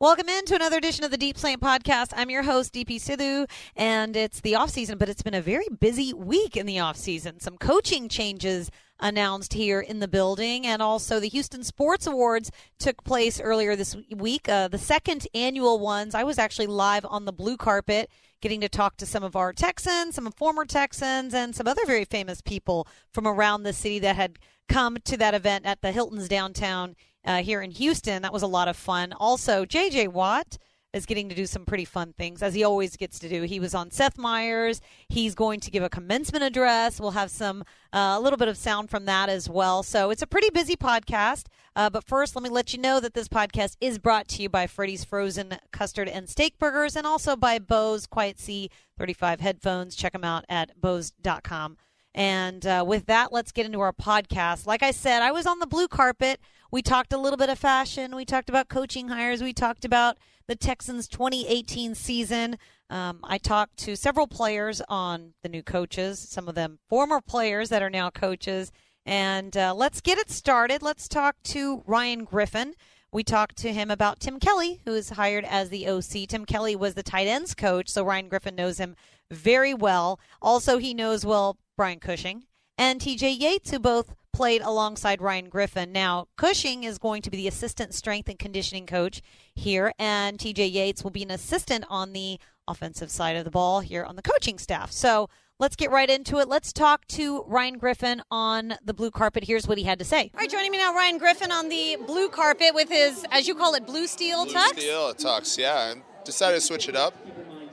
Welcome into another edition of the Deep Slant Podcast. I'm your host, DP Sidhu, and it's the off season, but it's been a very busy week in the off season. Some coaching changes announced here in the building, and also the Houston Sports Awards took place earlier this week. Uh, the second annual ones. I was actually live on the blue carpet, getting to talk to some of our Texans, some former Texans, and some other very famous people from around the city that had come to that event at the Hilton's downtown uh, here in Houston. That was a lot of fun. Also, J.J. Watt is getting to do some pretty fun things, as he always gets to do. He was on Seth Meyers. He's going to give a commencement address. We'll have some uh, a little bit of sound from that as well. So it's a pretty busy podcast. Uh, but first, let me let you know that this podcast is brought to you by Freddy's Frozen Custard and Steak Burgers, and also by Bose Quiet C 35 headphones. Check them out at bose.com. And uh, with that, let's get into our podcast. Like I said, I was on the blue carpet. We talked a little bit of fashion. We talked about coaching hires. We talked about the Texans 2018 season. Um, I talked to several players on the new coaches, some of them former players that are now coaches. And uh, let's get it started. Let's talk to Ryan Griffin. We talked to him about Tim Kelly, who is hired as the OC. Tim Kelly was the tight ends coach, so Ryan Griffin knows him very well. Also, he knows well Brian Cushing and TJ Yates, who both played alongside Ryan Griffin. Now, Cushing is going to be the assistant strength and conditioning coach here, and TJ Yates will be an assistant on the offensive side of the ball here on the coaching staff. So let's get right into it. Let's talk to Ryan Griffin on the blue carpet. Here's what he had to say. All right, joining me now, Ryan Griffin on the blue carpet with his, as you call it, blue steel blue tux. Steel tux, yeah. I decided to switch it up.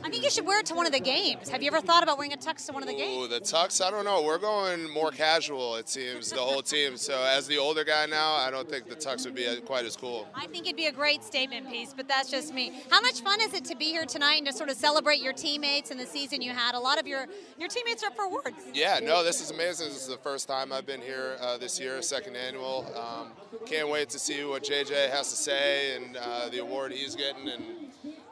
I think you should wear it to one of the games. Have you ever thought about wearing a tux to one of the games? Ooh, the tux, I don't know. We're going more casual, it seems, the whole team. So as the older guy now, I don't think the tux would be quite as cool. I think it'd be a great statement piece, but that's just me. How much fun is it to be here tonight and to sort of celebrate your teammates and the season you had? A lot of your your teammates are up for awards. Yeah, no, this is amazing. This is the first time I've been here uh, this year, second annual. Um, can't wait to see what JJ has to say and uh, the award he's getting and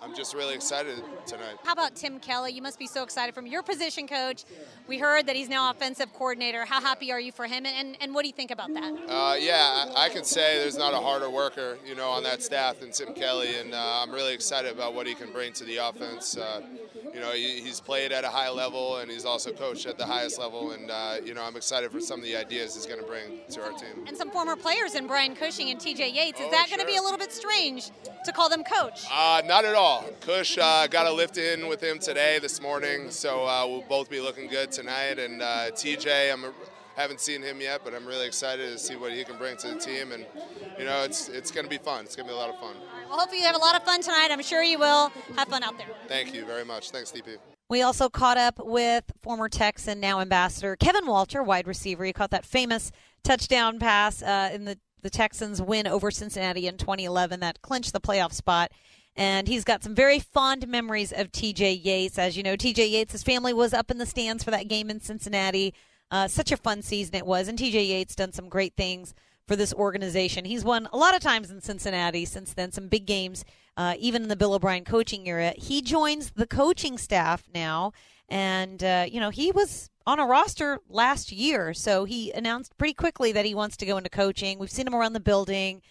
I'm just really excited tonight. How about Tim Kelly? You must be so excited from your position coach. We heard that he's now offensive coordinator. How happy are you for him, and, and what do you think about that? Uh, yeah, I, I can say there's not a harder worker, you know, on that staff than Tim Kelly, and uh, I'm really excited about what he can bring to the offense. Uh, you know, he, he's played at a high level, and he's also coached at the highest level, and uh, you know, I'm excited for some of the ideas he's going to bring to our team. And some former players in Brian Cushing and T.J. Yates. Is Oh, that going to be a little bit strange to call them coach? Uh, not at all. Cush uh, got a lift in with him today, this morning, so uh, we'll both be looking good tonight. And uh, TJ, I'm haven't seen him yet, but I'm really excited to see what he can bring to the team. And you know, it's it's going to be fun. It's going to be a lot of fun. Well, hopefully you have a lot of fun tonight. I'm sure you will. Have fun out there. Thank you very much. Thanks, DP. We also caught up with former Texan, now ambassador Kevin Walter, wide receiver. He caught that famous touchdown pass uh, in the, the Texans' win over Cincinnati in 2011 that clinched the playoff spot. And he's got some very fond memories of TJ Yates. As you know, TJ Yates' his family was up in the stands for that game in Cincinnati. Uh, such a fun season it was. And TJ Yates done some great things for this organization. He's won a lot of times in Cincinnati since then, some big games, uh, even in the Bill O'Brien coaching era. He joins the coaching staff now, and uh, you know he was on a roster last year, so he announced pretty quickly that he wants to go into coaching. We've seen him around the building.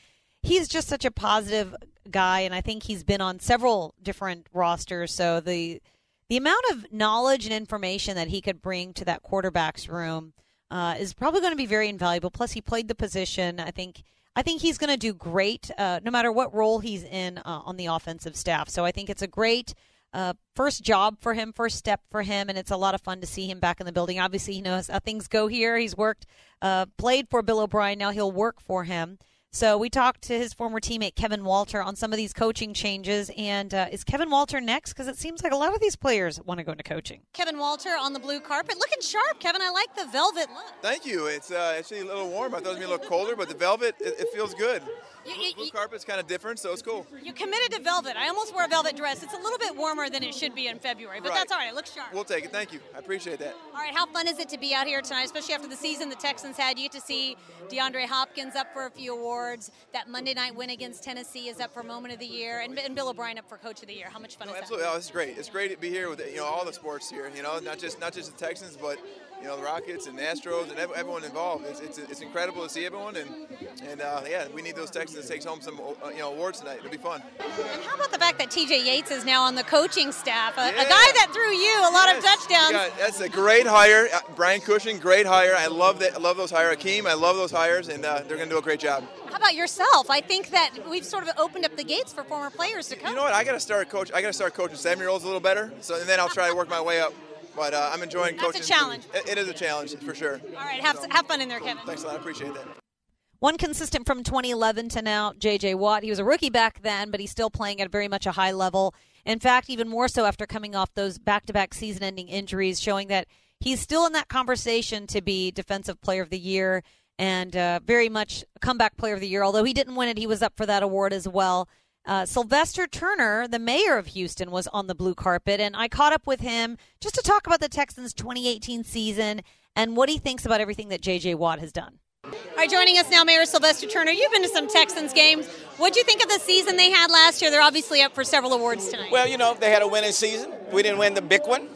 He's just such a positive guy, and I think he's been on several different rosters. So the the amount of knowledge and information that he could bring to that quarterback's room uh, is probably going to be very invaluable. Plus, he played the position. I think I think he's going to do great, uh, no matter what role he's in uh, on the offensive staff. So I think it's a great uh, first job for him, first step for him, and it's a lot of fun to see him back in the building. Obviously, he knows how things go here. He's worked, uh, played for Bill O'Brien. Now he'll work for him. So we talked to his former teammate Kevin Walter on some of these coaching changes. And uh, is Kevin Walter next? Because it seems like a lot of these players want to go into coaching. Kevin Walter on the blue carpet, looking sharp. Kevin, I like the velvet look. Thank you. It's uh, actually a little warm. I thought it was gonna be a little colder, but the velvet it, it feels good. You, Blue, you- blue you- carpet's kind of different, so it's cool. you committed to velvet. I almost wore a velvet dress. It's a little bit warmer than it should be in February, but Right. that's all right. It looks sharp. We'll take it. Thank you. I appreciate that. All right, how fun is it to be out here tonight, especially after the season the Texans had? You get to see DeAndre Hopkins up for a few awards. That Monday night win against Tennessee is up for Moment of the Year, and, and Bill O'Brien up for Coach of the Year. How much fun No, is absolutely. Oh, this is great. It's great to be here with you know all the sports here. You know, not just not just the Texans, but you know, the Rockets and the Astros and everyone involved. It's, it's, it's incredible to see everyone, and and uh, yeah, we need those Texans to take home some uh, you know awards tonight. It'll be fun. And how about the fact that T.J. Yates is now on the coaching staff, a, yeah. a guy that threw you a lot yes. of touchdowns. Yeah, that's a great hire, uh, Brian Cushing, great hire. I love that. I love those hires, Akeem. I love those hires, and uh, they're going to do a great job. How about yourself? I think that we've sort of opened up the gates for former players to come. You know what? I got to start coach. I got to start coaching seven-year-olds a little better, so and then I'll try to work my way up. But uh, I'm enjoying That's coaching. That's a challenge. It, it is a challenge for sure. All right, have, so, have fun in there, Kevin. Thanks a lot. I appreciate that. One consistent from 2011 to now, J.J. Watt. He was a rookie back then, but he's still playing at very much a high level. In fact, even more so after coming off those back-to-back season-ending injuries, showing that he's still in that conversation to be Defensive Player of the Year and uh, very much comeback Player of the Year. Although he didn't win it, he was up for that award as well. Uh, Sylvester Turner, the mayor of Houston, was on the blue carpet, and I caught up with him just to talk about the Texans' 2018 season and what he thinks about everything that J.J. Watt has done. All right, joining us now, Mayor Sylvester Turner. You've been to some Texans games. What do you think of the season they had last year? They're obviously up for several awards tonight. Well, you know, they had a winning season. We didn't win the big one,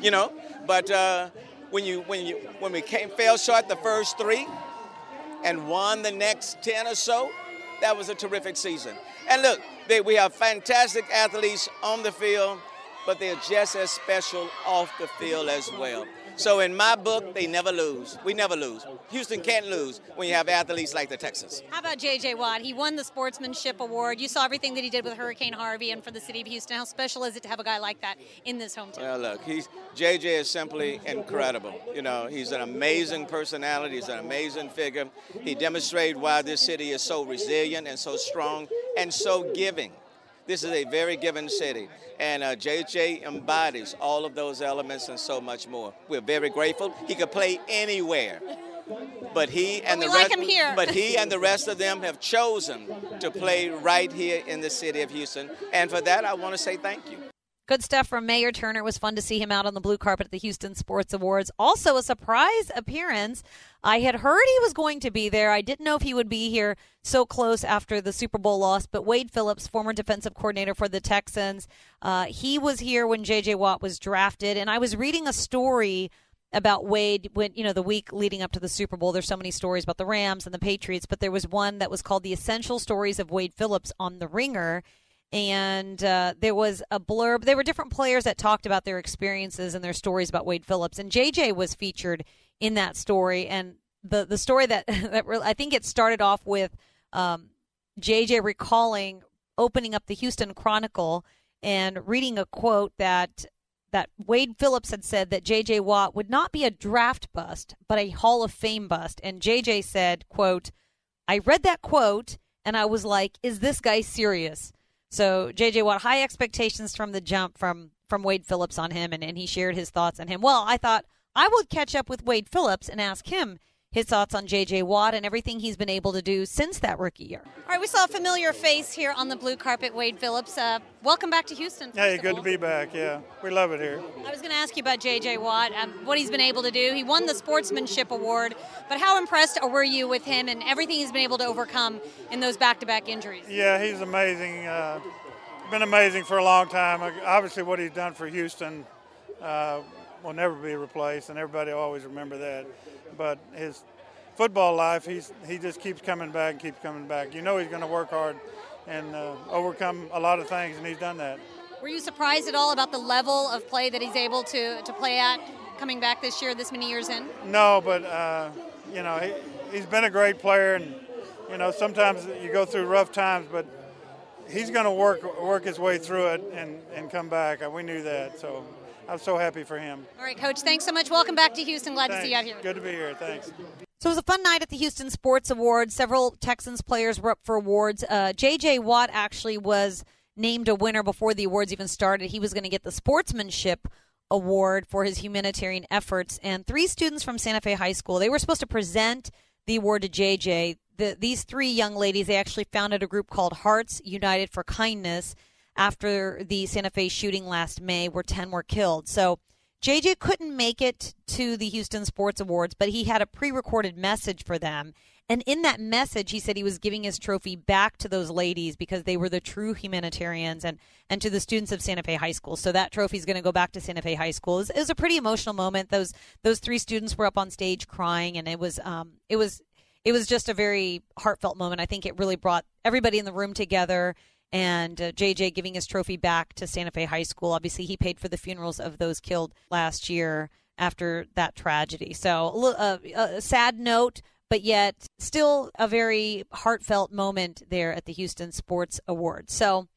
you know, but uh, when you when you when we came fell short the first three and won the next ten or so, that was a terrific season. And look, they, we have fantastic athletes on the field, but they're just as special off the field as well. So in my book, they never lose. We never lose. Houston can't lose when you have athletes like the Texans. How about J.J. Watt? He won the Sportsmanship Award. You saw everything that he did with Hurricane Harvey and for the city of Houston. How special is it to have a guy like that in this hometown? Well, look, he's J.J. is simply incredible. You know, he's an amazing personality. He's an amazing figure. He demonstrated why this city is so resilient and so strong and so giving. This is a very giving city. And uh, JJ embodies all of those elements and so much more. We're very grateful. He could play anywhere. But he and the rest, like but he and the rest of them have chosen to play right here in the city of Houston, and for that I want to say thank you. Good stuff from Mayor Turner. It was fun to see him out on the blue carpet at the Houston Sports Awards. Also, a surprise appearance. I had heard he was going to be there. I didn't know if he would be here so close after the Super Bowl loss. But Wade Phillips, former defensive coordinator for the Texans, uh, he was here when J.J. Watt was drafted. And I was reading a story about Wade when you know the week leading up to the Super Bowl. There's so many stories about the Rams and the Patriots, but there was one that was called "The Essential Stories of Wade Phillips" on the Ringer and uh, there was a blurb. There were different players that talked about their experiences and their stories about Wade Phillips, and JJ was featured in that story. And the the story that that I think it started off with um, JJ recalling opening up the Houston Chronicle and reading a quote that that Wade Phillips had said that JJ Watt would not be a draft bust, but a Hall of Fame bust. And JJ said, quote, I read that quote and I was like, is this guy serious? So JJ Watt, high expectations from the jump from from Wade Phillips on him, and, and he shared his thoughts on him. Well, I thought I would catch up with Wade Phillips and ask him his thoughts on J.J. Watt and everything he's been able to do since that rookie year. All right, we saw a familiar face here on the blue carpet, Wade Phillips. Uh, welcome back to Houston. Hey, good to be back. Yeah, we love it here. I was going to ask you about J.J. Watt, um, what he's been able to do. He won the Sportsmanship Award, but how impressed were you with him and everything he's been able to overcome in those back-to-back injuries? Yeah, he's amazing. Uh, been amazing for a long time. Obviously, what he's done for Houston uh, will never be replaced, and everybody will always remember that. But his football life, he's he just keeps coming back and keeps coming back. You know he's going to work hard and uh, overcome a lot of things, and he's done that. Were you surprised at all about the level of play that he's able to, to play at coming back this year, this many years in? No, but uh, you know he, he's been a great player, and you know sometimes you go through rough times, but he's going to work work his way through it and, and come back. We knew that, so I'm so happy for him. All right, Coach. Thanks so much. Welcome back to Houston. Glad thanks. to see you out here. Good to be here. Thanks. So it was a fun night at the Houston Sports Awards. Several Texans players were up for awards. Uh, J.J. Watt actually was named a winner before the awards even started. He was going to get the Sportsmanship Award for his humanitarian efforts. And three students from Santa Fe High School, they were supposed to present the award to JJ the, these three young ladies, they actually founded a group called Hearts United for Kindness after the Santa Fe shooting last May, where 10 were killed. So JJ couldn't make it to the Houston Sports Awards, but he had a pre recorded message for them. And in that message, he said he was giving his trophy back to those ladies because they were the true humanitarians and, and to the students of Santa Fe High School. So that trophy is going to go back to Santa Fe High School. It was, it was, a pretty emotional moment. Those those three students were up on stage crying, and it was um, it was it was just a very heartfelt moment. I think it really brought everybody in the room together and uh, JJ giving his trophy back to Santa Fe High School. Obviously, he paid for the funerals of those killed last year after that tragedy. So, uh, a sad note, but yet still a very heartfelt moment there at the Houston Sports Awards. So,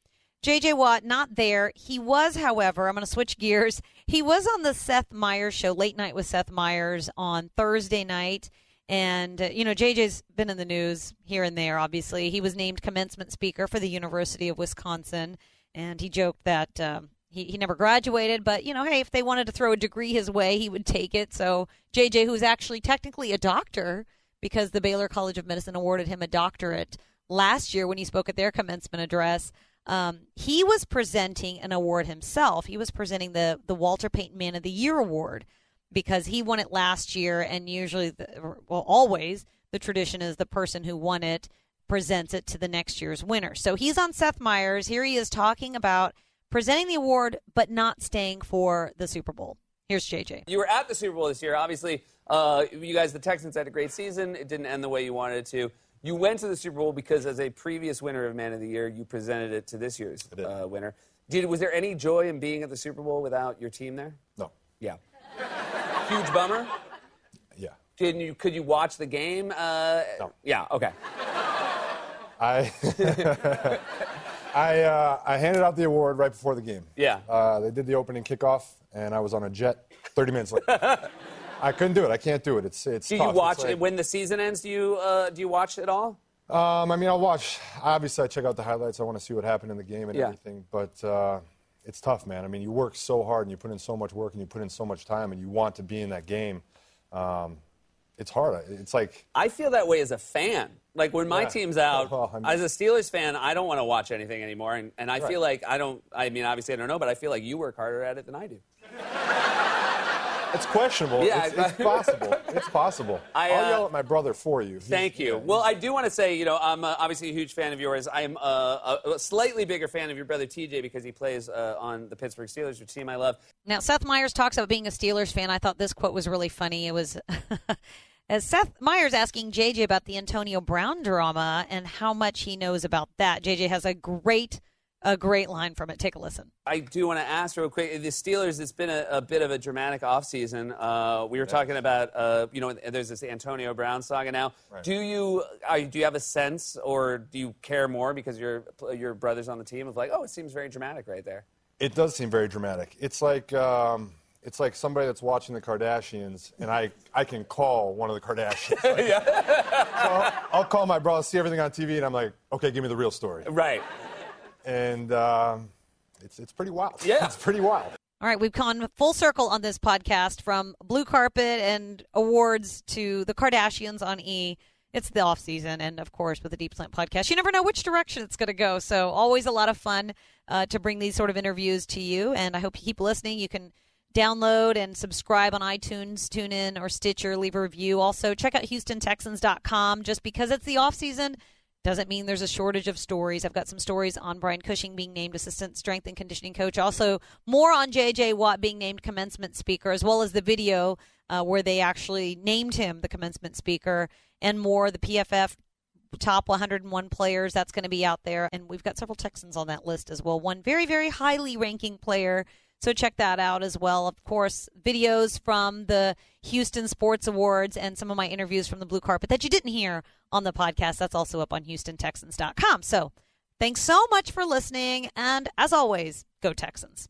JJ Watt not there. He was, however, I'm going to switch gears. He was on the Seth Meyers show, Late Night with Seth Meyers, on Thursday night. And, uh, you know, JJ's been in the news here and there, obviously. He was named commencement speaker for the University of Wisconsin. And he joked that um, he, he never graduated, but, you know, hey, if they wanted to throw a degree his way, he would take it. So JJ, who's actually technically a doctor because the Baylor College of Medicine awarded him a doctorate last year when he spoke at their commencement address. Um, he was presenting an award himself. He was presenting the, the Walter Payton Man of the Year award because he won it last year, and usually, the, well, always the tradition is the person who won it presents it to the next year's winner. So he's on Seth Meyers. Here he is talking about presenting the award, but not staying for the Super Bowl. Here's JJ. You were at the Super Bowl this year. Obviously, uh, you guys, the Texans, had a great season. It didn't end the way you wanted it to. You went to the Super Bowl because, as a previous winner of Man of the Year, you presented it to this year's uh, winner. Did was there any joy in being at the Super Bowl without your team there? No. Yeah. Huge bummer. Yeah. Did you could you watch the game? Uh, no. Yeah. Okay. I I uh, I handed out the award right before the game. Yeah. Uh, they did the opening kickoff, and I was on a jet 30 minutes late. I couldn't do it. I can't do it. It's it's. Do tough. you watch like, when the season ends? Do you uh, do you watch it all? Um, I mean, I'll watch. Obviously, I check out the highlights. I want to see what happened in the game and Yeah. everything. But uh, it's tough, man. I mean, you work so hard and you put in so much work and you put in so much time and you want to be in that game. Um, it's hard. It's like I feel that way as a fan. Like when my Yeah. team's out, Well, I mean- as a Steelers fan, I don't want to watch anything anymore. And, and I Right. feel like I don't, I mean, obviously I don't know, but I feel like you work harder at it than I do. it's questionable. Yeah, it's, it's possible. It's possible. I, will uh, yell at my brother for you. He's- Thank you. yeah, Well, I do want to say, you know, I'm uh, obviously a huge fan of yours. I'm uh, a, a slightly bigger fan of your brother TJ because he plays uh, on the Pittsburgh Steelers, which team I love. Now, Seth Meyers talks about being a Steelers fan. I thought this quote was really funny. It was as Seth Meyers asking JJ about the Antonio Brown drama and how much he knows about that. JJ has a great, a great line from it. Take a listen. I do want to ask real quick. The Steelers, it's been a, a bit of a dramatic offseason. Uh, we were talking about, uh, you know, there's this Antonio Brown saga now. Right. Do you are, do you have a sense, or do you care more because your your brother's on the team of like, oh, it seems very dramatic right there? It does seem very dramatic. It's like um, it's like somebody that's watching the Kardashians, and I, I can call one of the Kardashians. Like, so I'll, I'll call my brother, see everything on TV, and I'm like, okay, give me the real story. Right. And um, it's it's pretty wild. Yeah. it's pretty wild. All right, we've gone full circle on this podcast from blue carpet and awards to the Kardashians on E. It's the off season, and of course, with the Deep Slant podcast, you never know which direction it's going to go. So, always a lot of fun uh, to bring these sort of interviews to you. And I hope you keep listening. You can download and subscribe on iTunes, TuneIn, or Stitcher. Leave a review. Also, check out HoustonTexans.com. Just because it's the off season doesn't mean there's a shortage of stories. I've got some stories on Brian Cushing being named assistant strength and conditioning coach. Also, more on JJ Watt being named commencement speaker, as well as the video uh, where they actually named him the commencement speaker, and more. The PFF top 101 players that's going to be out there, and we've got several Texans on that list as well. One very, very highly ranking player. So check that out as well. Of course, videos from the Houston Sports Awards and some of my interviews from the blue carpet that you didn't hear on the podcast. That's also up on HoustonTexans.com. So thanks so much for listening. And as always, go Texans.